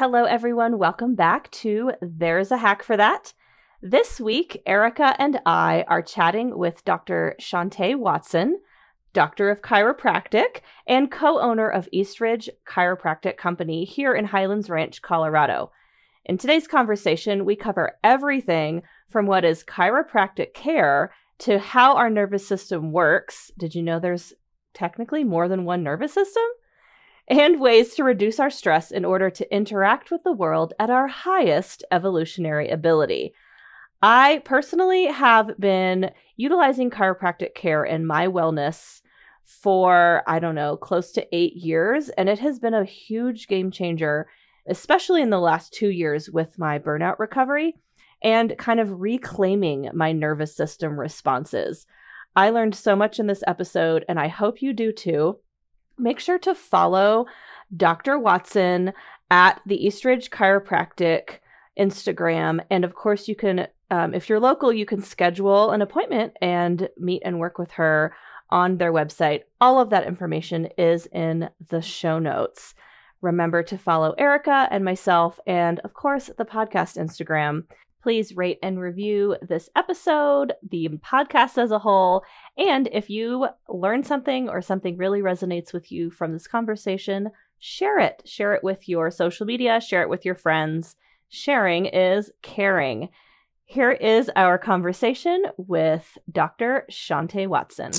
Hello, everyone. Welcome back to There's a Hack for That. This week, Erica and I are chatting with Dr. Shawntae Watson, Doctor of Chiropractic and co owner of Eastridge Chiropractic Company here in Highlands Ranch, Colorado. In today's conversation, we cover everything from what is chiropractic care to how our nervous system works. Did you know there's technically more than one nervous system? And ways to reduce our stress in order to interact with the world at our highest evolutionary ability. I personally have been utilizing chiropractic care in my wellness for, I don't know, close to eight years. And it has been a huge game changer, especially in the last two years with my burnout recovery and kind of reclaiming my nervous system responses. I learned so much in this episode, and I hope you do too. Make sure to follow Dr. Watson at the Eastridge Chiropractic Instagram. And of course, you can, um, if you're local, you can schedule an appointment and meet and work with her on their website. All of that information is in the show notes. Remember to follow Erica and myself, and of course, the podcast Instagram. Please rate and review this episode, the podcast as a whole. And if you learn something or something really resonates with you from this conversation, share it. Share it with your social media, share it with your friends. Sharing is caring. Here is our conversation with Dr. Shawntae Watson.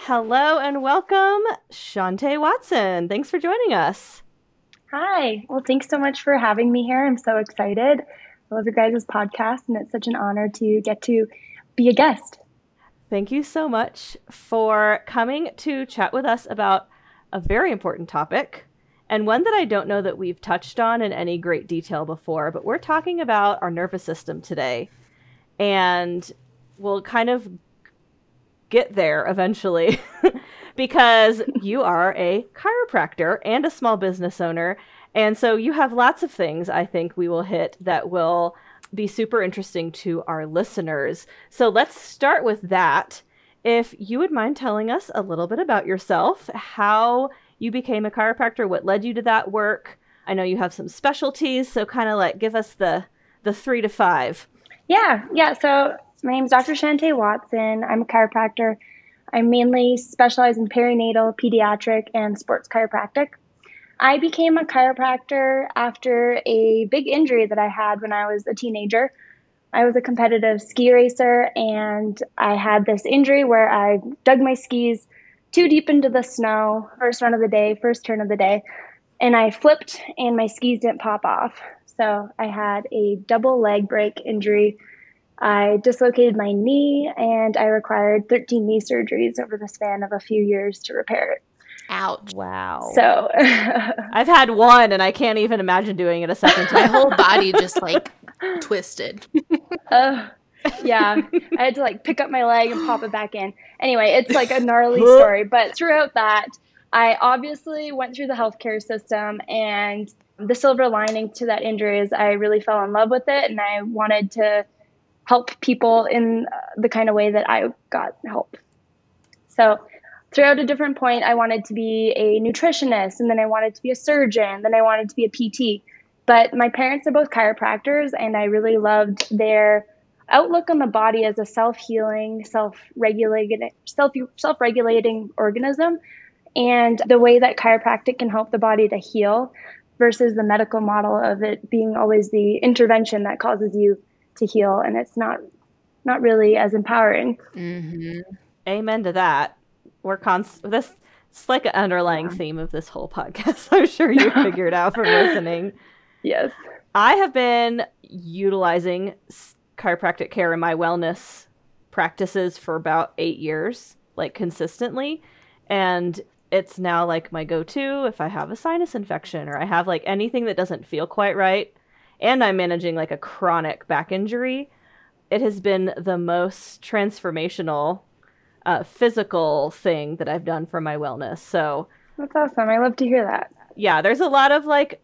Hello and welcome, Shawntae Watson. Thanks for joining us. Hi. Well, thanks so much for having me here. I'm so excited. I love your guys' podcast, and it's such an honor to get to be a guest. Thank you so much for coming to chat with us about a very important topic and one that I don't know that we've touched on in any great detail before, but we're talking about our nervous system today. And we'll kind of get there eventually because you are a chiropractor and a small business owner. And so you have lots of things I think we will hit that will be super interesting to our listeners. So let's start with that. If you would mind telling us a little bit about yourself, how you became a chiropractor, what led you to that work. I know you have some specialties, so kind of like give us the the 3 to 5. Yeah, yeah. So my name is Dr. Shawntae Watson. I'm a chiropractor. I mainly specialize in perinatal, pediatric, and sports chiropractic. I became a chiropractor after a big injury that I had when I was a teenager. I was a competitive ski racer and I had this injury where I dug my skis too deep into the snow, first run of the day, first turn of the day, and I flipped and my skis didn't pop off. So I had a double leg break injury I dislocated my knee and I required 13 knee surgeries over the span of a few years to repair it. Ouch. Wow. So I've had one and I can't even imagine doing it a second time. My whole body just like twisted. uh, yeah, I had to like pick up my leg and pop it back in. Anyway, it's like a gnarly story, but throughout that, I obviously went through the healthcare system and the silver lining to that injury is I really fell in love with it and I wanted to help people in the kind of way that I got help. So, throughout a different point, I wanted to be a nutritionist, and then I wanted to be a surgeon, then I wanted to be a PT. But my parents are both chiropractors, and I really loved their outlook on the body as a self-healing, self-regulating, self self-regulating organism, and the way that chiropractic can help the body to heal versus the medical model of it being always the intervention that causes you to heal and it's not not really as empowering mm-hmm. amen to that we're const this it's like an underlying theme of this whole podcast i'm sure you figured out from listening. Yes. I have been utilizing chiropractic care in my wellness practices for about eight years like consistently. And it's now like my go-to if i have a sinus infection or i have like anything that doesn't feel quite right and I'm managing like a chronic back injury, it has been the most transformational uh, physical thing that I've done for my wellness. So that's awesome. I love to hear that. Yeah, there's a lot of like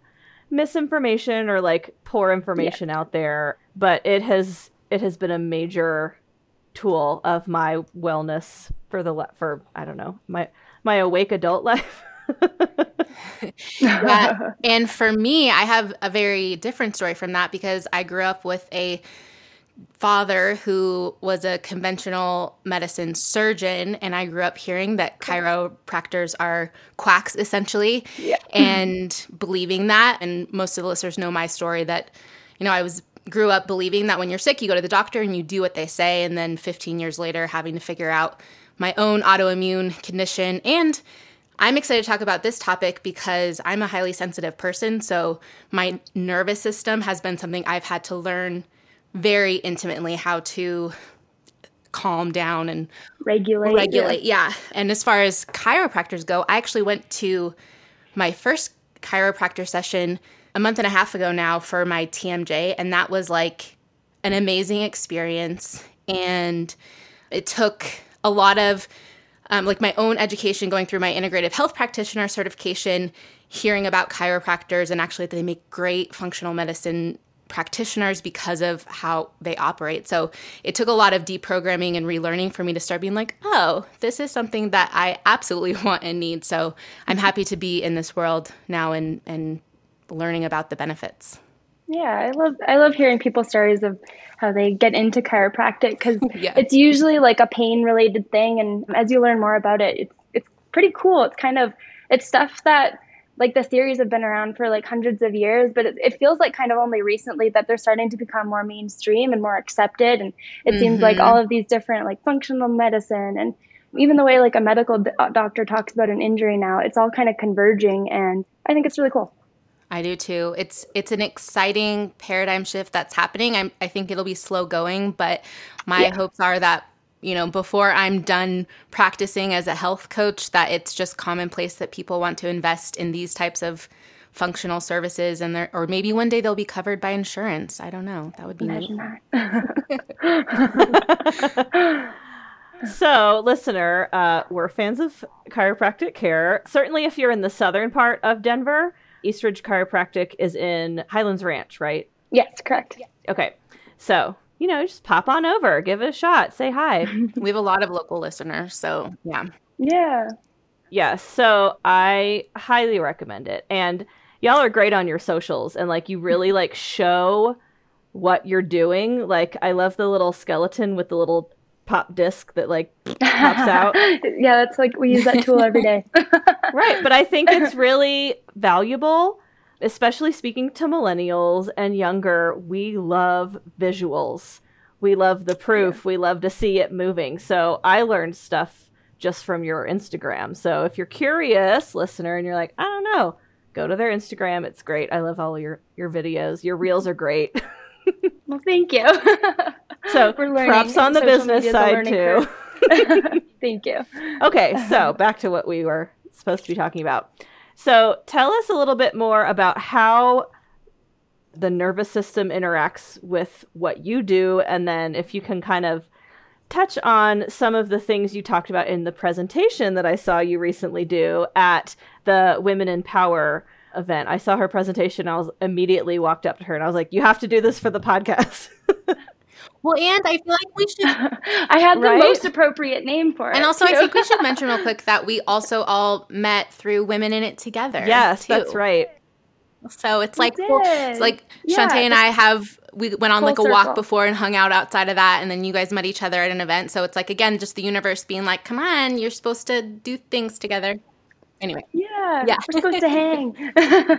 misinformation or like poor information yeah. out there, but it has it has been a major tool of my wellness for the for I don't know my my awake adult life. yeah. And for me, I have a very different story from that because I grew up with a father who was a conventional medicine surgeon and I grew up hearing that chiropractors are quacks essentially Yeah. and believing that and most of the listeners know my story that you know I was grew up believing that when you're sick you go to the doctor and you do what they say and then 15 years later having to figure out my own autoimmune condition and I'm excited to talk about this topic because I'm a highly sensitive person so my nervous system has been something I've had to learn very intimately how to calm down and regulate. regulate. Yeah. And as far as chiropractors go, I actually went to my first chiropractor session a month and a half ago now for my TMJ. And that was like an amazing experience. And it took a lot of um, like my own education going through my integrative health practitioner certification, hearing about chiropractors, and actually they make great functional medicine practitioners because of how they operate. So it took a lot of deprogramming and relearning for me to start being like, oh, this is something that I absolutely want and need. So I'm happy to be in this world now and and learning about the benefits. Yeah, I love I love hearing people's stories of how they get into chiropractic because Yeah. it's usually like a pain related thing, and as you learn more about it, it's it's pretty cool. It's kind of it's stuff that like the theories have been around for like hundreds of years, but it, it feels like kind of only recently that they're starting to become more mainstream and more accepted. And it seems like Mhm. all of these different like functional medicine and even the way like a medical uh, doctor talks about an injury now, it's all kind of converging, and I think it's really cool. I do too. It's it's an exciting paradigm shift that's happening. I'm, I think it'll be slow going, but my Yeah. hopes are that you know before I'm done practicing as a health coach, that it's just commonplace that people want to invest in these types of functional services, and they're or maybe one day they'll be covered by insurance. I don't know. That would be neat. Imagine that. So, listener, uh, we're fans of chiropractic care. Certainly, if you're in the southern part of Denver, Eastridge Chiropractic is in Highlands Ranch, right? yes, correct. Okay. So, you know, just pop on over, give it a shot, say hi. We have a lot of local listeners, so yeah. Yeah. yeah. So, I highly recommend it. And y'all are great on your socials and like you really like show what you're doing. Like, I love the little skeleton with the little pop disc that like pops out. yeah, that's like we use that tool every day. right but i think it's really valuable especially speaking to millennials and younger we love visuals. We love the proof. We love to see it moving. So i learned stuff just from your instagram. So if you're curious listener and you're like i don't know go to their instagram. It's great. I love all your your videos. Your reels are great. Well, thank you. so props on the Social business side too. thank you. okay, so back to what we were supposed to be talking about. So, tell us a little bit more about how the nervous system interacts with what you do, and then if you can kind of touch on some of the things you talked about in the presentation that I saw you recently do at the Women in Power event. I saw her presentation. I was immediately walked up to her and I was like, "You have to do this for the podcast." Well, and I feel like we should I had the Right? most appropriate name for it. And also, I think we should mention real quick that we also all met through Women in It together. yes, too. that's right. So it's We like, full, did. it's like Yeah, Shantae and I have we went on like a walk before and hung out outside of that, and then you guys met each other at an event. So it's like again, just the universe being like, "Come on, you're supposed to do things together." Anyway, Yeah, Yeah. we're supposed to hang.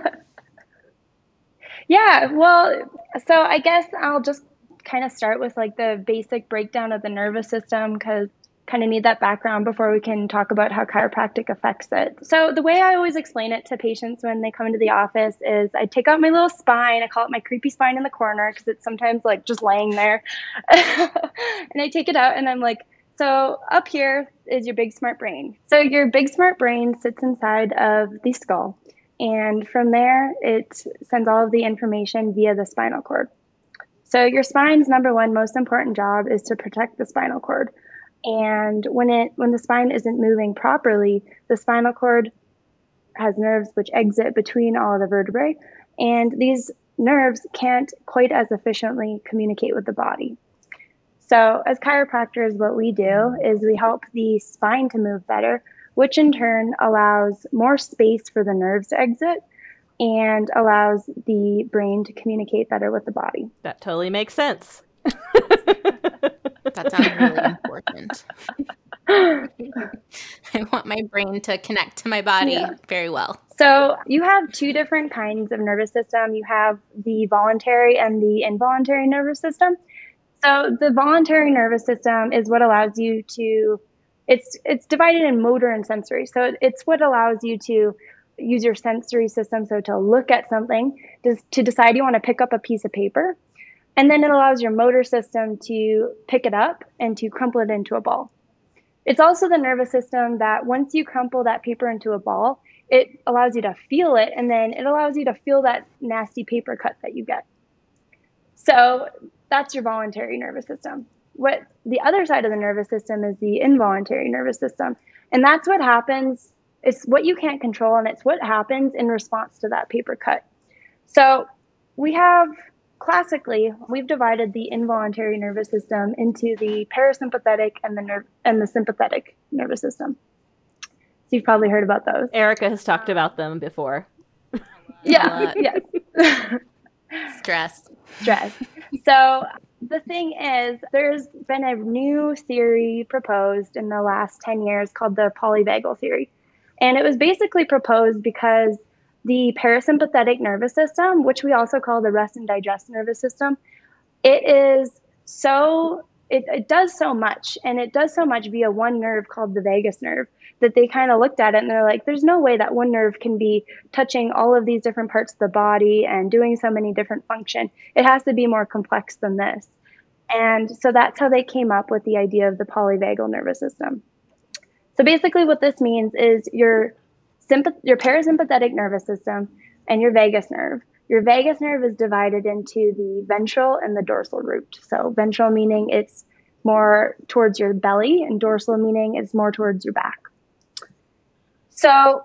yeah, well, so I guess I'll just kind of start with like the basic breakdown of the nervous system because kind of need that background before we can talk about how chiropractic affects it. So the way I always explain it to patients when they come into the office is I take out my little spine, I call it my creepy spine in the corner because it's sometimes like just laying there. and I take it out and I'm like, so up here is your big smart brain. So your big smart brain sits inside of the skull. And from there, it sends all of the information via the spinal cord. So your spine's number one most important job is to protect the spinal cord. And when it when the spine isn't moving properly, the spinal cord has nerves which exit between all of the vertebrae, and these nerves can't quite as efficiently communicate with the body. So, as chiropractors, what we do is we help the spine to move better which in turn allows more space for the nerves to exit and allows the brain to communicate better with the body. That totally makes sense. that sounds really important. I want my brain to connect to my body yeah. very well. So, you have two different kinds of nervous system. You have the voluntary and the involuntary nervous system. So, the voluntary nervous system is what allows you to it's it's divided in motor and sensory. So, it's what allows you to use your sensory system so to look at something to, to decide you want to pick up a piece of paper and then it allows your motor system to pick it up and to crumple it into a ball. It's also the nervous system that once you crumple that paper into a ball, it allows you to feel it and then it allows you to feel that nasty paper cut that you get. So that's your voluntary nervous system. What the other side of the nervous system is the involuntary nervous system. And that's what happens, it's what you can't control and it's what happens in response to that paper cut. So we have classically, we've divided the involuntary nervous system into the parasympathetic and the nerve and the sympathetic nervous system. So you've probably heard about those. Erica has talked about them before. yeah, yes. Stress. Stress. So the thing is, there's been a new theory proposed in the last 10 years called the polyvagal theory. And it was basically proposed because the parasympathetic nervous system, which we also call the rest and digest nervous system, it is so it, it does so much and it does so much via one nerve called the vagus nerve that they kind of looked at it and they're like there's no way that one nerve can be touching all of these different parts of the body and doing so many different function. It has to be more complex than this. And so that's how they came up with the idea of the polyvagal nervous system so basically what this means is your sympath- your parasympathetic nervous system and your vagus nerve. Your vagus nerve is divided into the ventral and the dorsal root. So, ventral meaning it's more towards your belly, and dorsal meaning it's more towards your back. So,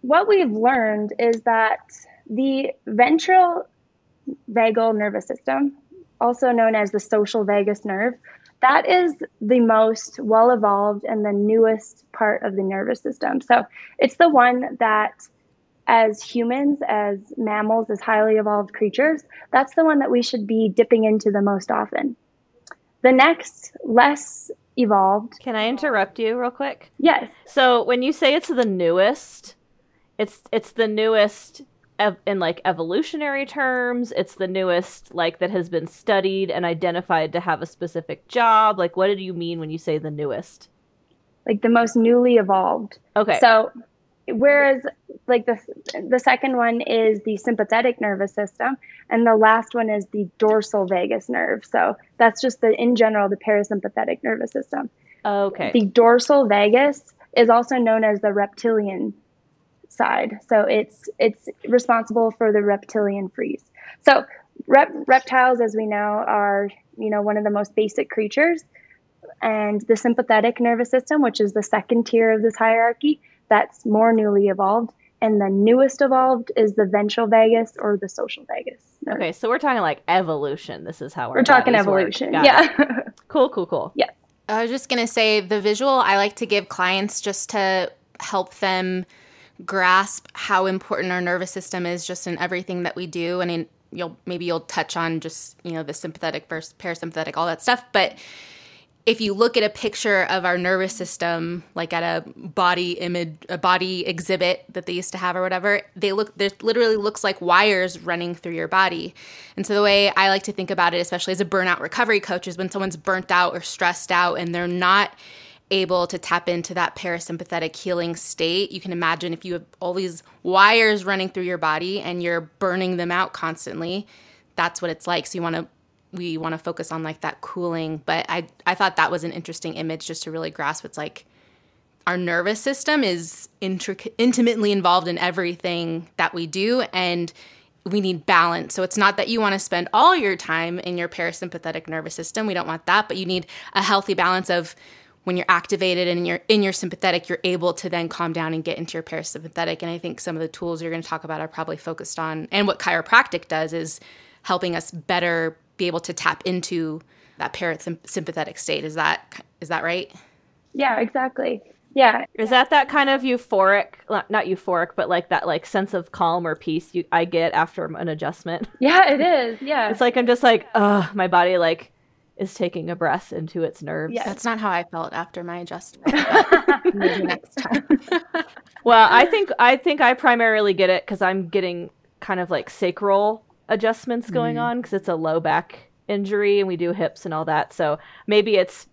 what we've learned is that the ventral vagal nervous system, also known as the social vagus nerve, that is the most well evolved and the newest part of the nervous system. So it's the one that, as humans, as mammals, as highly evolved creatures, that's the one that we should be dipping into the most often. The next, less evolved. Can I interrupt you real quick? Yes. So when you say it's the newest, it's it's the newest ev- in like evolutionary terms it's the newest like that has been studied and identified to have a specific job like what do you mean when you say the newest? Like the most newly evolved. Okay. So whereas like the the second one is the sympathetic nervous system and the last one is the dorsal vagus nerve. So that's just the in general the parasympathetic nervous system. Okay. The dorsal vagus is also known as the reptilian side. So it's it's responsible for the reptilian freeze. So rep- reptiles, as we know, are you know one of the most basic creatures, and the sympathetic nervous system, which is the second tier of this hierarchy, that's more newly evolved. And the newest evolved is the ventral vagus or the social vagus. Nerve. Okay, so we're talking like evolution. This is how we're talking evolution. Yeah. cool, cool, cool. Yeah. I was just gonna say the visual I like to give clients just to help them grasp how important our nervous system is just in everything that we do. And in, you'll maybe you'll touch on just you know the sympathetic versus parasympathetic all that stuff but if you look at a picture of our nervous system like at a body image a body exhibit that they used to have or whatever they look there literally looks like wires running through your body. And so the way i like to think about it especially as a burnout recovery coach is when someone's burnt out or stressed out and they're not able to tap into that parasympathetic healing state. You can imagine if you have all these wires running through your body and you're burning them out constantly, that's what it's like. So you want to we want to focus on like that cooling, but I I thought that was an interesting image just to really grasp it's like our nervous system is intric- intimately involved in everything that we do and we need balance. So it's not that you want to spend all your time in your parasympathetic nervous system. We don't want that, but you need a healthy balance of when you're activated and you're in your sympathetic, you're able to then calm down and get into your parasympathetic. And I think some of the tools you're going to talk about are probably focused on, and what chiropractic does is helping us better be able to tap into that parasympathetic state. Is that is that right? Yeah, exactly. Yeah. Is that that kind of euphoric, not euphoric, but like that like sense of calm or peace you I get after an adjustment? Yeah, it is. Yeah. It's like I'm just like, ugh, my body like is taking a breath into its nerves. Yeah. That's not how I felt after my adjustment. Maybe next time. Well, I think I think I primarily get it because I'm getting kind of like sacral adjustments going Mm. on because it's a low back injury and we do hips and all that. So maybe it's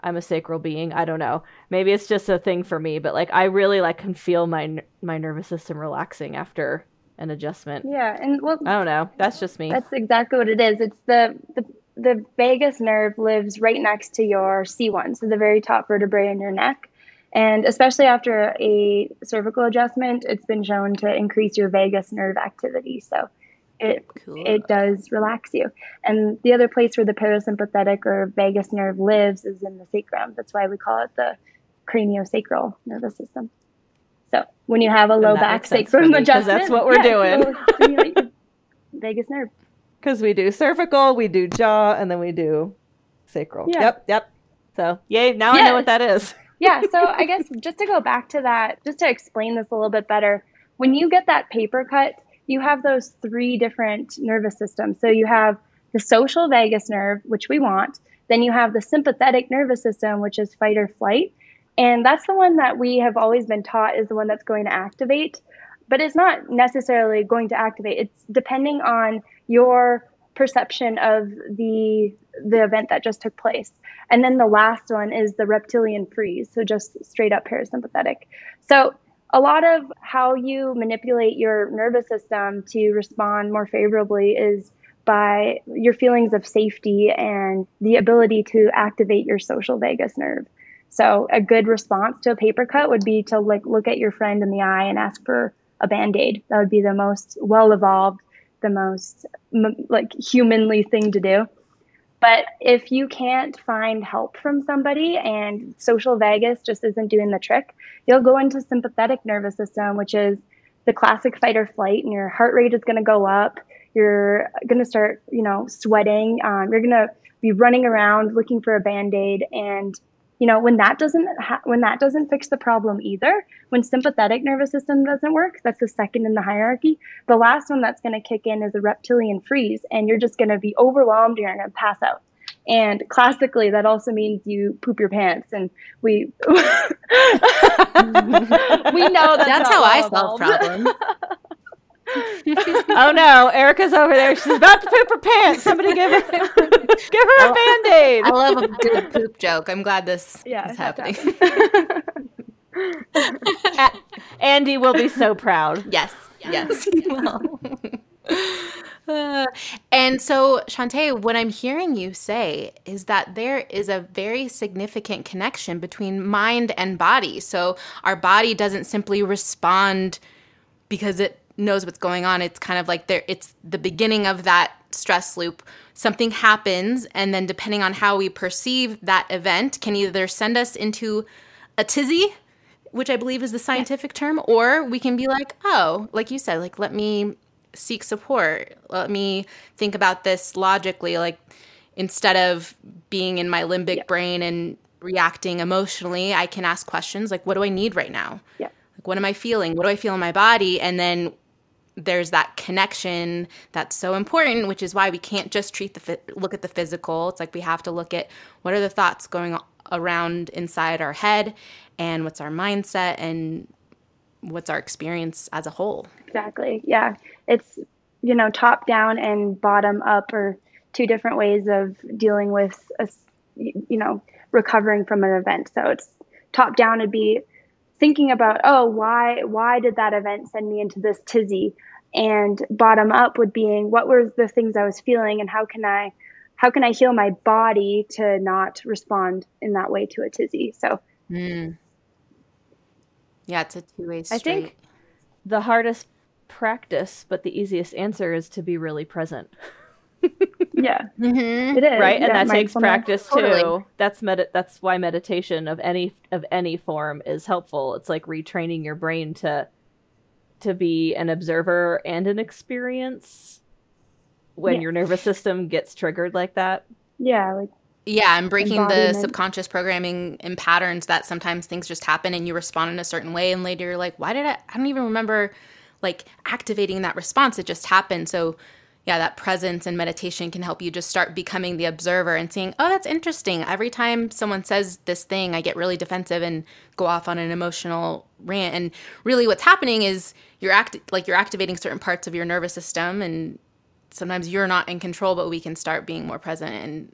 I'm a sacral being. I don't know. Maybe it's just a thing for me, but like I really like can feel my my nervous system relaxing after an adjustment. yeah, and well, I don't know. That's just me. That's exactly what it is. It's the, the the vagus nerve lives right next to your C1, so the very top vertebrae in your neck. And especially after a cervical adjustment, it's been shown to increase your vagus nerve activity. So it Cool. it does relax you. And the other place where the parasympathetic or vagus nerve lives is in the sacrum. That's why we call it the craniosacral nervous system. So when you have a low back sacrum adjustment, that's what we're yeah, doing. it'll stimulate your vagus nerve. Because we do cervical, we do jaw, and then we do sacral. Yeah. Yep, yep. So yay! Now I know what that is. yeah so i guess just to go back to that just to explain this a little bit better when you get that paper cut you have those three different nervous systems so you have the social vagus nerve which we want then you have the sympathetic nervous system which is fight or flight and that's the one that we have always been taught is the one that's going to activate but it's not necessarily going to activate it's depending on your perception of the the event that just took place and then the last one is the reptilian freeze, so just straight up parasympathetic. So, a lot of how you manipulate your nervous system to respond more favorably is by your feelings of safety and the ability to activate your social vagus nerve. So, a good response to a paper cut would be to like look at your friend in the eye and ask for a band-aid. That would be the most well evolved, the most like humanly thing to do. But if you can't find help from somebody and social vagus just isn't doing the trick, you'll go into sympathetic nervous system, which is the classic fight or flight, and your heart rate is going to go up. You're going to start, you know, sweating. Um, you're going to be running around looking for a band aid, and you know when that doesn't ha- when that doesn't fix the problem either. When sympathetic nervous system doesn't work, that's the second in the hierarchy. The last one that's going to kick in is a reptilian freeze, and you're just going to be overwhelmed. You're going to pass out. And classically, that also means you poop your pants. And we we know that's, That's how I well solve problems. oh no, Erica's over there. She's about to poop her pants. Somebody give her give her a band aid. I love a good poop joke. I'm glad this Yeah, is happening. Andy will be so proud. Yes, yes. Well. Uh, and so, Shantae, what I'm hearing you say is that there is a very significant connection between mind and body. So, our body doesn't simply respond because it knows what's going on. It's kind of like there, it's the beginning of that stress loop. Something happens, and then depending on how we perceive that event, can either send us into a tizzy, which I believe is the scientific term, or we can be like, oh, like you said, like let me seek support. Let me think about this logically. Like instead of being in my limbic Yeah. brain and reacting emotionally, I can ask questions like, what do I need right now? Yeah. Like, what am I feeling? What do I feel in my body? And then there's that connection that's so important, which is why we can't just treat the look at the physical. It's like we have to look at what are the thoughts going around inside our head, and what's our mindset, and what's our experience as a whole. Exactly. Yeah. It's, you know, top down and bottom up are two different ways of dealing with, a you know, recovering from an event. So it's top down would be thinking about, oh, why, why did that event send me into this tizzy? And bottom up would being, what were the things I was feeling and how can I, how can I heal my body to not respond in that way to a tizzy? So hmm. Yeah, it's a two way I think the hardest practice, but the easiest answer is to be really present. yeah, Mhm. it is. right and Yeah, that takes mindfulness. practice Totally. too that's med- that's why meditation of any of any form is helpful it's like retraining your brain to to be an observer and an experience when Yeah. your nervous system gets triggered like that Yeah, like Yeah, and breaking the subconscious programming and patterns that sometimes things just happen and you respond in a certain way and later you're like, why did I I don't even remember like activating that response. It just happened. So yeah, that presence and meditation can help you just start becoming the observer and seeing, oh, that's interesting. Every time someone says this thing, I get really defensive and go off on an emotional rant. And really what's happening is you're act like you're activating certain parts of your nervous system and sometimes you're not in control, but we can start being more present and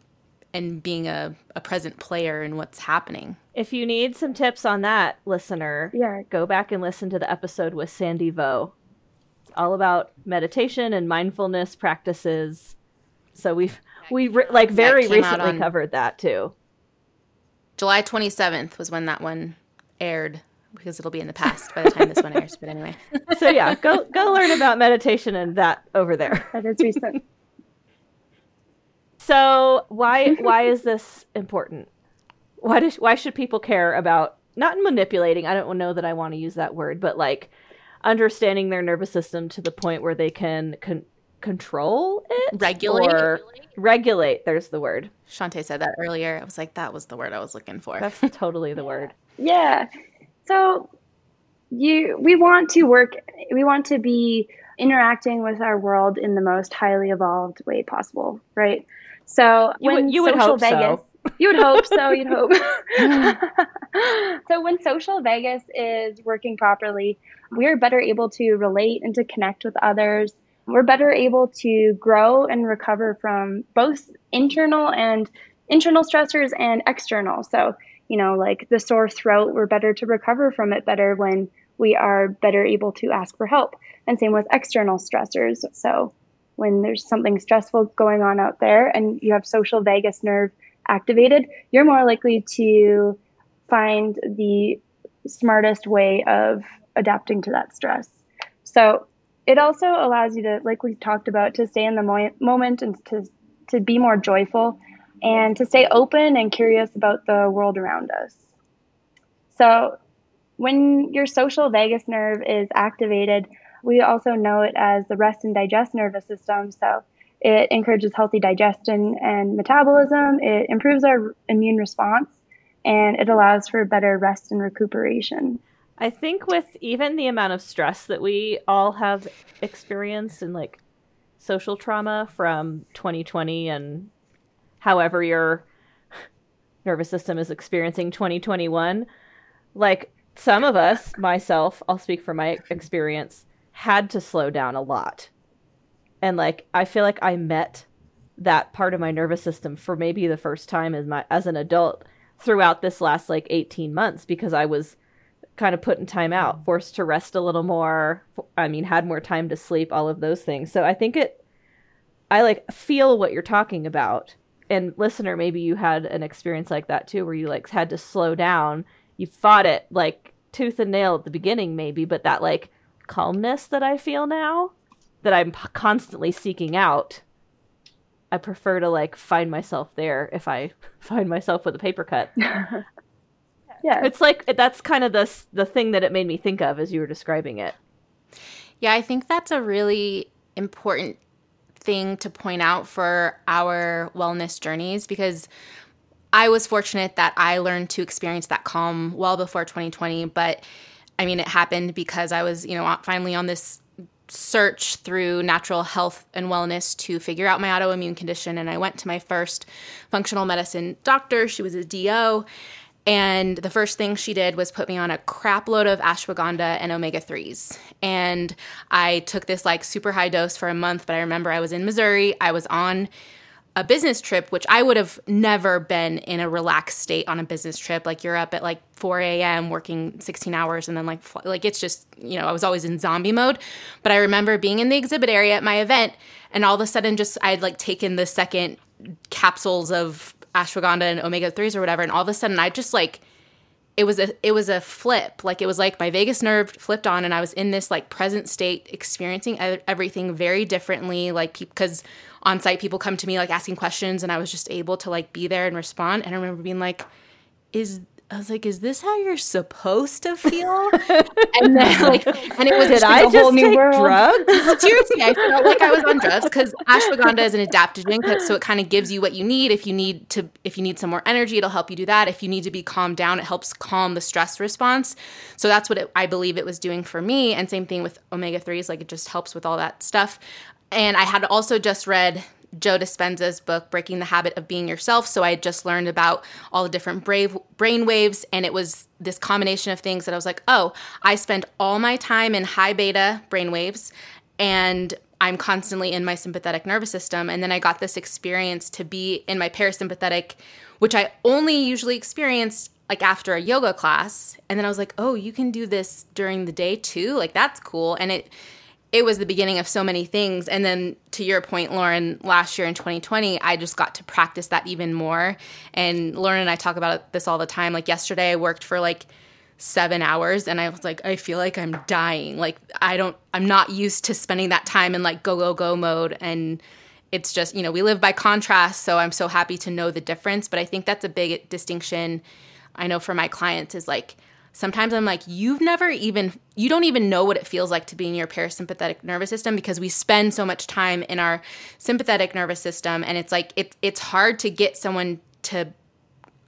and being a, a present player in what's happening. If you need some tips on that, listener, yeah. go back and listen to the episode with Sandy Vo. It's all about meditation and mindfulness practices. So we've we re- like very recently on... covered that too. July 27th was when that one aired because it'll be in the past by the time this one airs. But anyway. so yeah, go go learn about meditation and that over there. That is recent. So why why is this important? Why does why should people care about not manipulating? I don't know that I want to use that word, but like understanding their nervous system to the point where they can con- control it, regulate, or regulate. There's the word. Shantae said that earlier. I was like, that was the word I was looking for. That's totally the word. Yeah. So you we want to work. We want to be interacting with our world in the most highly evolved way possible, right? So you when would, you would hope Vegas, so. You would hope so. You'd hope. so when social vagus is working properly, we are better able to relate and to connect with others. We're better able to grow and recover from both internal and internal stressors and external. So, you know, like the sore throat, we're better to recover from it better when we are better able to ask for help. And same with external stressors. So, when there's something stressful going on out there and you have social vagus nerve activated, you're more likely to find the smartest way of adapting to that stress. So it also allows you to, like we talked about, to stay in the mo- moment and to, to be more joyful and to stay open and curious about the world around us. So when your social vagus nerve is activated, we also know it as the rest and digest nervous system. So it encourages healthy digestion and metabolism. It improves our immune response and it allows for better rest and recuperation. I think with even the amount of stress that we all have experienced and like social trauma from 2020 and however your nervous system is experiencing 2021, like some of us, myself, I'll speak from my experience, had to slow down a lot. And like I feel like I met that part of my nervous system for maybe the first time as my as an adult throughout this last like 18 months because I was kind of put in time out, forced to rest a little more. I mean, had more time to sleep, all of those things. So I think it I like feel what you're talking about. And listener, maybe you had an experience like that too where you like had to slow down. You fought it like tooth and nail at the beginning maybe, but that like calmness that I feel now, that I'm constantly seeking out, I prefer to like find myself there if I find myself with a paper cut. yeah. It's like that's kind of the the thing that it made me think of as you were describing it. Yeah, I think that's a really important thing to point out for our wellness journeys because I was fortunate that I learned to experience that calm well before 2020, but I mean, it happened because I was, you know, finally on this search through natural health and wellness to figure out my autoimmune condition. And I went to my first functional medicine doctor. She was a DO. And the first thing she did was put me on a crap load of ashwagandha and omega 3s. And I took this like super high dose for a month. But I remember I was in Missouri. I was on a business trip, which I would have never been in a relaxed state on a business trip. Like you're up at like 4 a.m. working 16 hours, and then like like it's just you know I was always in zombie mode. But I remember being in the exhibit area at my event, and all of a sudden, just I'd like taken the second capsules of ashwagandha and omega threes or whatever, and all of a sudden I just like it was a it was a flip. Like it was like my vagus nerve flipped on and i was in this like present state experiencing everything very differently like because on site people come to me like asking questions and i was just able to like be there and respond. And i remember being like is I was like, is this how you're supposed to feel? and then like, and it was Did I just take world. drugs? Seriously, I felt like I was on drugs because ashwagandha is an adaptogen, so it kind of gives you what you need. If you need to, if you need some more energy, it'll help you do that. If you need to be calmed down, it helps calm the stress response. So that's what it, I believe it was doing for me. And same thing with omega threes, like it just helps with all that stuff. And I had also just read Joe Dispenza's book, Breaking the Habit of Being Yourself. So I had just learned about all the different brave brain waves, and it was this combination of things that I was like, oh, I spend all my time in high beta brain waves, and I'm constantly in my sympathetic nervous system. And then I got this experience to be in my parasympathetic, which I only usually experience like after a yoga class. And then I was like, oh, you can do this during the day too. Like that's cool. And it it was the beginning of so many things. And then to your point, Lauren, last year in 2020, I just got to practice that even more. And Lauren and I talk about this all the time. Like yesterday, I worked for like seven hours and I was like, I feel like I'm dying. Like, I don't, I'm not used to spending that time in like go, go, go mode. And it's just, you know, we live by contrast. So I'm so happy to know the difference. But I think that's a big distinction I know for my clients is like, sometimes I'm like, you've never even, you don't even know what it feels like to be in your parasympathetic nervous system because we spend so much time in our sympathetic nervous system. And it's like, it, it's hard to get someone to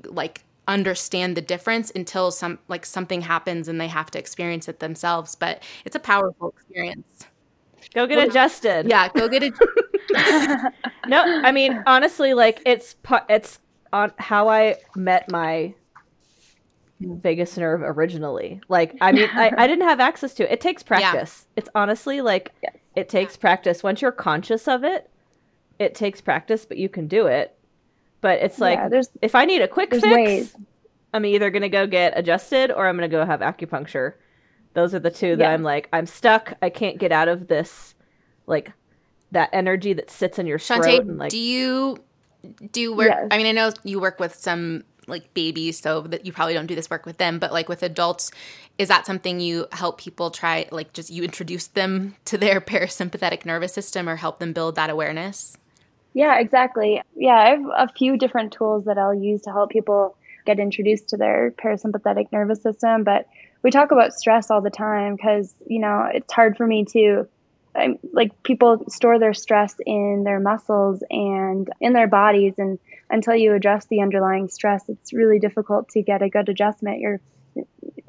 like understand the difference until some, like something happens and they have to experience it themselves. But it's a powerful experience. Go get adjusted. Yeah, go get it. no, I mean honestly, like it's it's on how I met my vagus nerve originally. Like, I mean, I, I didn't have access to it. It takes practice. Yeah. It's honestly like yeah. it takes practice. Once you're conscious of it, it takes practice, but you can do it. But it's like yeah, if I need a quick fix, ways. I'm either gonna go get adjusted or I'm gonna go have acupuncture. Those are the two that I'm like, I'm stuck. I can't get out of this, like that energy that sits in your Shantae, throat. And, like, do you do you work? Yes. I mean, I know you work with some like babies so that you probably don't do this work with them but like with adults is that something you help people try like just you introduce them to their parasympathetic nervous system or help them build that awareness? Yeah exactly. Yeah i have a few different tools that i'll use to help people get introduced to their parasympathetic nervous system but we talk about stress all the time because you know it's hard for me to I'm, like people store their stress in their muscles and in their bodies and until you address the underlying stress it's really difficult to get a good adjustment your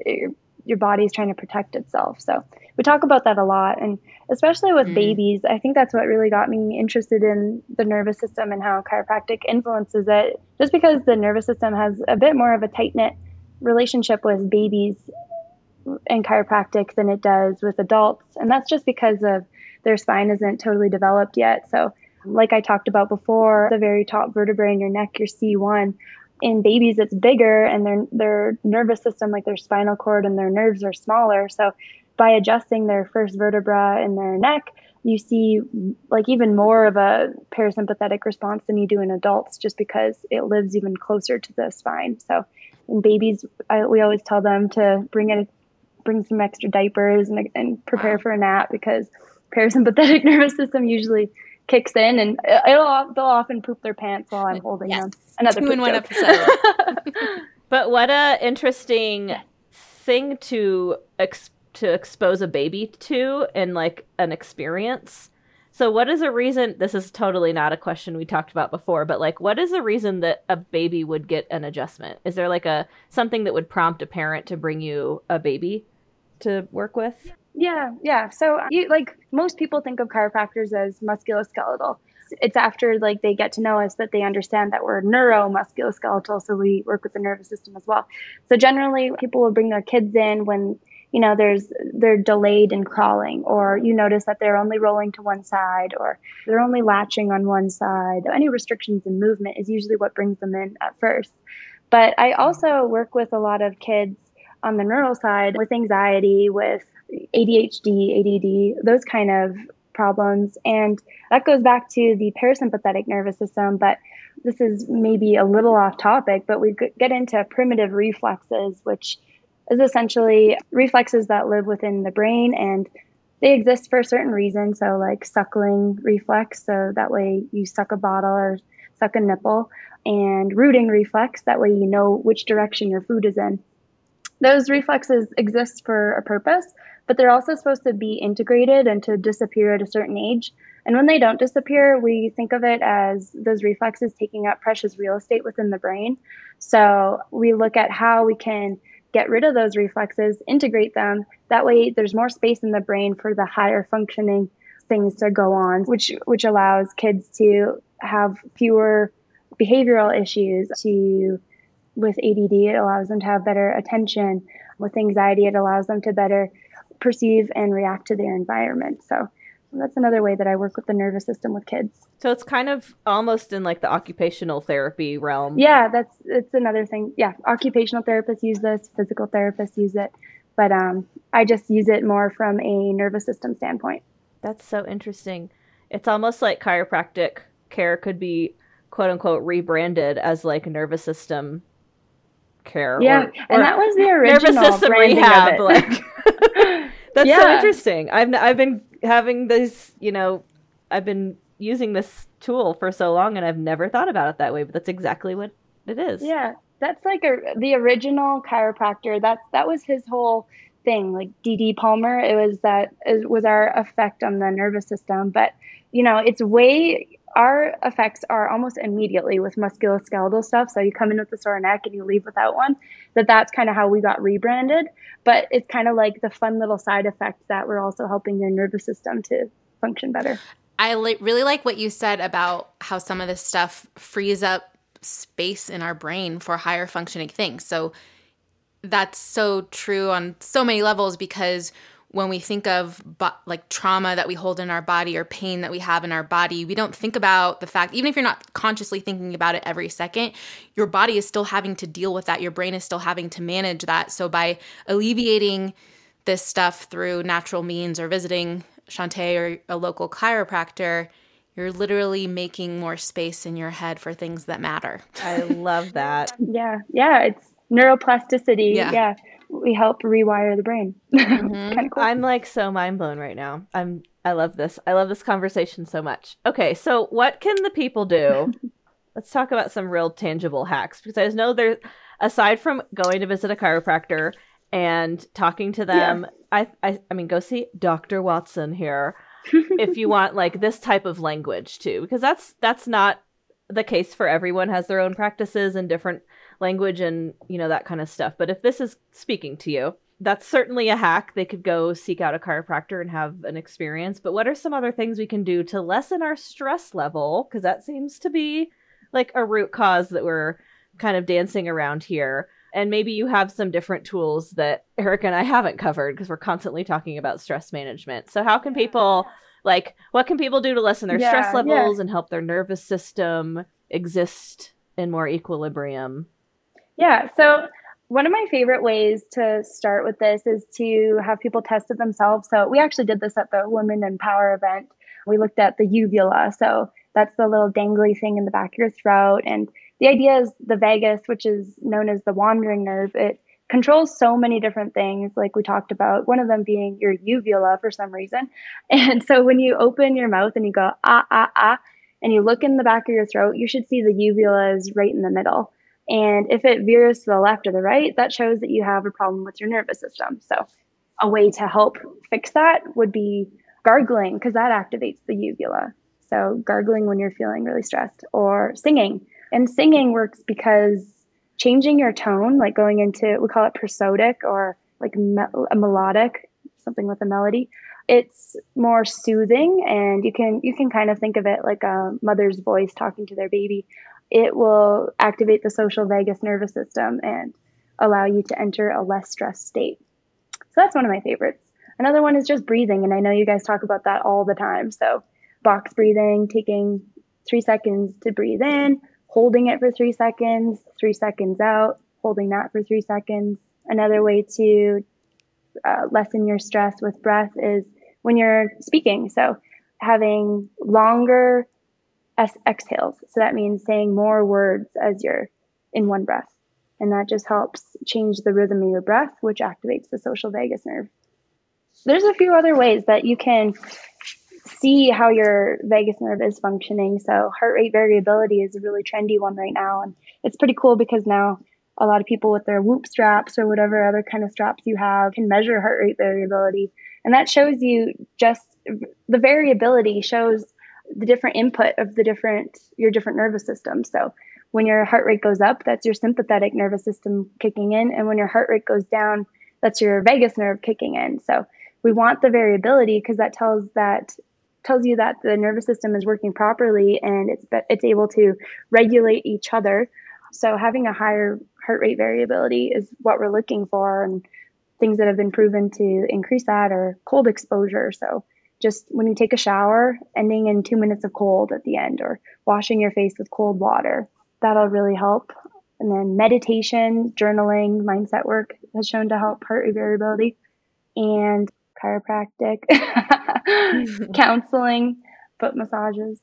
your, your body's trying to protect itself so we talk about that a lot and especially with mm. babies i think that's what really got me interested in the nervous system and how chiropractic influences it just because the nervous system has a bit more of a tight knit relationship with babies and chiropractic than it does with adults and that's just because of their spine isn't totally developed yet. So, like I talked about before, the very top vertebrae in your neck, your C1, in babies it's bigger and their their nervous system like their spinal cord and their nerves are smaller. So, by adjusting their first vertebra in their neck, you see like even more of a parasympathetic response than you do in adults just because it lives even closer to the spine. So, in babies, I, we always tell them to bring it bring some extra diapers and, and prepare for a nap because parasympathetic nervous system usually kicks in and it'll they'll often poop their pants while I'm holding yes. them. Another two in one episode. but what a interesting thing to ex- to expose a baby to in like an experience. So what is a reason this is totally not a question we talked about before, but like what is a reason that a baby would get an adjustment? Is there like a something that would prompt a parent to bring you a baby to work with? Yeah, yeah. So uh, you like most people think of chiropractors as musculoskeletal. It's after like they get to know us that they understand that we're neuromusculoskeletal, so we work with the nervous system as well. So generally, people will bring their kids in when you know there's they're delayed in crawling, or you notice that they're only rolling to one side, or they're only latching on one side. Any restrictions in movement is usually what brings them in at first. But I also work with a lot of kids on the neural side with anxiety, with ADHD, ADD, those kind of problems. And that goes back to the parasympathetic nervous system. But this is maybe a little off topic, but we get into primitive reflexes, which is essentially reflexes that live within the brain and they exist for a certain reason. So, like suckling reflex, so that way you suck a bottle or suck a nipple, and rooting reflex. That way you know which direction your food is in. Those reflexes exist for a purpose, but they're also supposed to be integrated and to disappear at a certain age. And when they don't disappear, we think of it as those reflexes taking up precious real estate within the brain. So we look at how we can get rid of those reflexes, integrate them. That way, there's more space in the brain for the higher functioning things to go on, which which allows kids to have fewer behavioral issues. To with ADD, it allows them to have better attention. With anxiety, it allows them to better perceive and react to their environment. So that's another way that I work with the nervous system with kids. So it's kind of almost in like the occupational therapy realm. Yeah, that's it's another thing. Yeah, occupational therapists use this, physical therapists use it, but um, I just use it more from a nervous system standpoint. That's so interesting. It's almost like chiropractic care could be quote unquote rebranded as like nervous system care. Yeah, or, and that was the original nervous system rehab. Like that's yeah. so interesting. I've I've been having this, you know, I've been using this tool for so long and I've never thought about it that way, but that's exactly what it is. Yeah. That's like a, the original chiropractor. That's that was his whole thing. Like DD Palmer, it was that it was our effect on the nervous system, but you know, it's way our effects are almost immediately with musculoskeletal stuff. So you come in with a sore neck and you leave without one. That that's kind of how we got rebranded. But it's kind of like the fun little side effect that we're also helping your nervous system to function better. I li- really like what you said about how some of this stuff frees up space in our brain for higher functioning things. So that's so true on so many levels because when we think of bo- like trauma that we hold in our body or pain that we have in our body, we don't think about the fact, even if you're not consciously thinking about it every second, your body is still having to deal with that. Your brain is still having to manage that. So by alleviating this stuff through natural means or visiting Shantae or a local chiropractor, you're literally making more space in your head for things that matter. I love that. yeah. Yeah. It's neuroplasticity. Yeah. yeah we help rewire the brain. Mm-hmm. cool. I'm like so mind blown right now. I'm I love this. I love this conversation so much. Okay, so what can the people do? Let's talk about some real tangible hacks because I know there aside from going to visit a chiropractor and talking to them, yeah. I, I I mean go see Dr. Watson here if you want like this type of language too because that's that's not the case for everyone has their own practices and different language and you know that kind of stuff but if this is speaking to you that's certainly a hack they could go seek out a chiropractor and have an experience but what are some other things we can do to lessen our stress level because that seems to be like a root cause that we're kind of dancing around here and maybe you have some different tools that Erica and I haven't covered because we're constantly talking about stress management. So how can people like what can people do to lessen their yeah, stress levels yeah. and help their nervous system exist in more equilibrium? Yeah. So one of my favorite ways to start with this is to have people test it themselves. So we actually did this at the Women in Power event. We looked at the uvula. So that's the little dangly thing in the back of your throat. And the idea is the vagus, which is known as the wandering nerve, it controls so many different things, like we talked about, one of them being your uvula for some reason. And so when you open your mouth and you go, ah, ah, ah, and you look in the back of your throat, you should see the uvula is right in the middle. And if it veers to the left or the right, that shows that you have a problem with your nervous system. So, a way to help fix that would be gargling, because that activates the uvula. So, gargling when you're feeling really stressed, or singing. And singing works because changing your tone, like going into, we call it prosodic or like me- a melodic, something with a melody. It's more soothing, and you can you can kind of think of it like a mother's voice talking to their baby it will activate the social vagus nervous system and allow you to enter a less stressed state. So that's one of my favorites. Another one is just breathing, and I know you guys talk about that all the time. So, box breathing, taking three seconds to breathe in, holding it for three seconds, three seconds out, holding that for three seconds. Another way to uh, lessen your stress with breath is when you're speaking. So, having longer exhales. So that means saying more words as you're in one breath. And that just helps change the rhythm of your breath, which activates the social vagus nerve. There's a few other ways that you can see how your vagus nerve is functioning. So heart rate variability is a really trendy one right now, and it's pretty cool because now a lot of people with their Whoop straps or whatever other kind of straps you have can measure heart rate variability, and that shows you just the variability shows the different input of the different your different nervous system. So when your heart rate goes up, that's your sympathetic nervous system kicking in, and when your heart rate goes down, that's your vagus nerve kicking in. So we want the variability because that tells that tells you that the nervous system is working properly and it's it's able to regulate each other. So having a higher heart rate variability is what we're looking for and things that have been proven to increase that are cold exposure. So just when you take a shower, ending in 2 minutes of cold at the end or washing your face with cold water. That'll really help. And then meditation, journaling, mindset work has shown to help heart rate variability. And chiropractic, counseling, foot massages.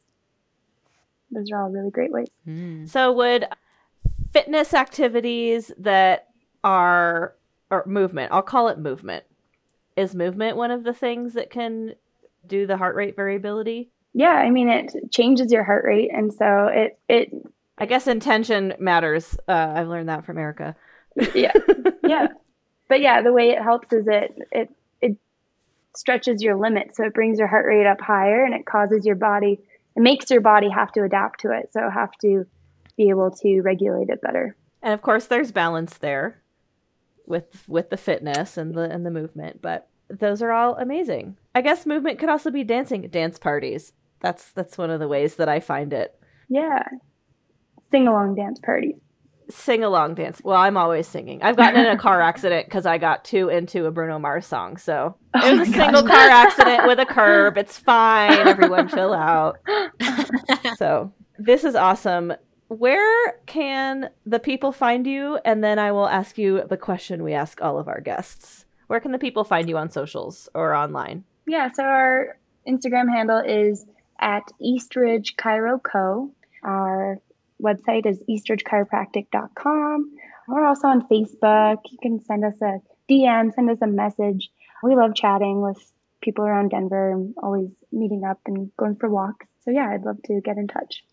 Those are all really great ways. Mm. So, would fitness activities that are or movement, I'll call it movement. Is movement one of the things that can do the heart rate variability? Yeah, I mean it changes your heart rate and so it it I guess intention matters. Uh, I've learned that from Erica. yeah. Yeah. But yeah, the way it helps is it it stretches your limit. So it brings your heart rate up higher and it causes your body, it makes your body have to adapt to it. So have to be able to regulate it better. And of course there's balance there with with the fitness and the and the movement, but those are all amazing. I guess movement could also be dancing dance parties. That's that's one of the ways that I find it. Yeah. Sing along dance parties sing along dance. Well, I'm always singing. I've gotten in a car accident because I got too into a Bruno Mars song. So oh it was a single car accident with a curb. It's fine. Everyone chill out. so this is awesome. Where can the people find you? And then I will ask you the question we ask all of our guests. Where can the people find you on socials or online? Yeah, so our Instagram handle is at Eastridge Chiro Co. Our website is eastridgechiropractic.com. We're also on Facebook. You can send us a DM, send us a message. We love chatting with people around Denver and always meeting up and going for walks. So, yeah, I'd love to get in touch.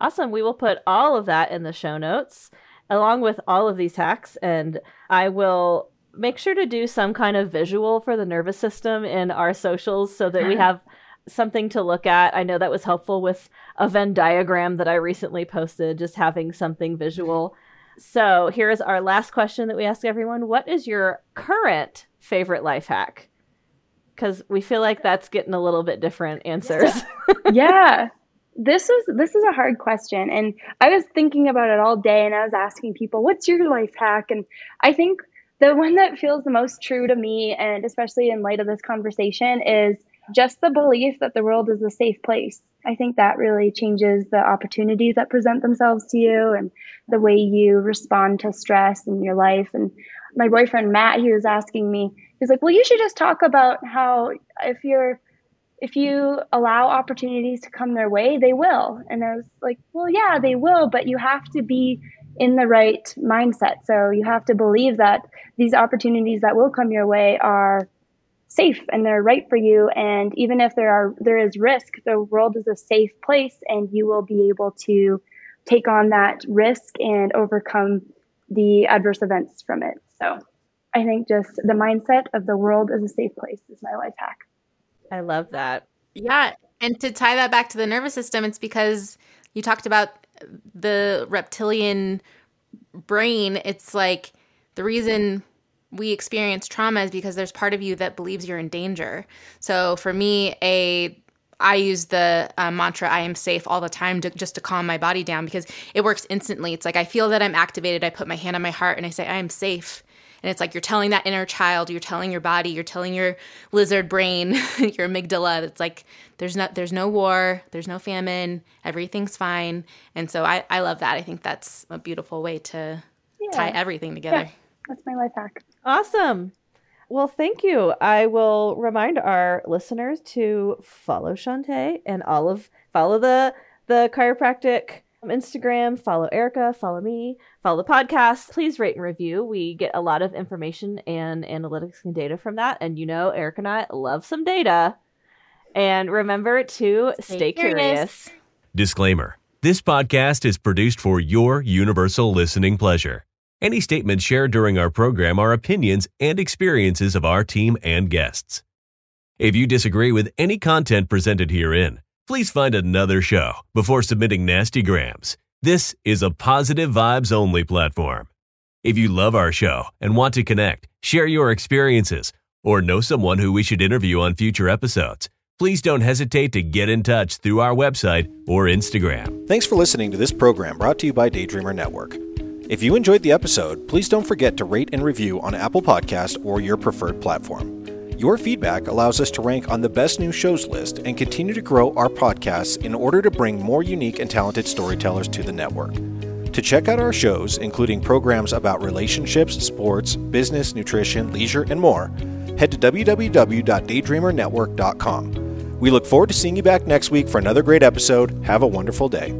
Awesome. We will put all of that in the show notes along with all of these hacks. And I will make sure to do some kind of visual for the nervous system in our socials so that we uh-huh. have something to look at. I know that was helpful with a Venn diagram that I recently posted, just having something visual. So here is our last question that we ask everyone What is your current favorite life hack? Because we feel like that's getting a little bit different answers. yeah. This is this is a hard question and I was thinking about it all day and I was asking people what's your life hack and I think the one that feels the most true to me and especially in light of this conversation is just the belief that the world is a safe place. I think that really changes the opportunities that present themselves to you and the way you respond to stress in your life. And my boyfriend Matt, he was asking me, he's like, "Well, you should just talk about how if you're if you allow opportunities to come their way, they will." And I was like, "Well, yeah, they will, but you have to be in the right mindset. So you have to believe that these opportunities that will come your way are safe and they're right for you. And even if there are there is risk the world is a safe place and you will be able to take on that risk and overcome the adverse events from it. So i think just the mindset of the world is a safe place is my life hack. I love that. Yeah. And to tie that back to the nervous system it's because you talked about the reptilian brain it's like the reason we experience trauma is because there's part of you that believes you're in danger. So for me, a I use the uh, mantra "I am safe" all the time to just to calm my body down because it works instantly. It's like I feel that I'm activated. I put my hand on my heart and I say, "I am safe." And it's like you're telling that inner child, you're telling your body, you're telling your lizard brain, your amygdala. It's like there's no there's no war, there's no famine, everything's fine. And so I I love that. I think that's a beautiful way to yeah. tie everything together. Yeah. That's my life hack. Awesome. Well, thank you. I will remind our listeners to follow Shantae and all of follow the the chiropractic Instagram, follow Erica, follow me, follow the podcast. Please rate and review. We get a lot of information and analytics and data from that. And you know, Erica and I love some data. And remember to stay, stay curious. curious. Disclaimer This podcast is produced for your universal listening pleasure. Any statements shared during our program are opinions and experiences of our team and guests. If you disagree with any content presented herein, please find another show before submitting nasty grams. This is a positive vibes only platform. If you love our show and want to connect, share your experiences, or know someone who we should interview on future episodes, please don't hesitate to get in touch through our website or Instagram. Thanks for listening to this program brought to you by Daydreamer Network. If you enjoyed the episode, please don't forget to rate and review on Apple Podcast or your preferred platform. Your feedback allows us to rank on the best new shows list and continue to grow our podcasts in order to bring more unique and talented storytellers to the network. To check out our shows, including programs about relationships, sports, business, nutrition, leisure, and more, head to www.daydreamernetwork.com. We look forward to seeing you back next week for another great episode. Have a wonderful day.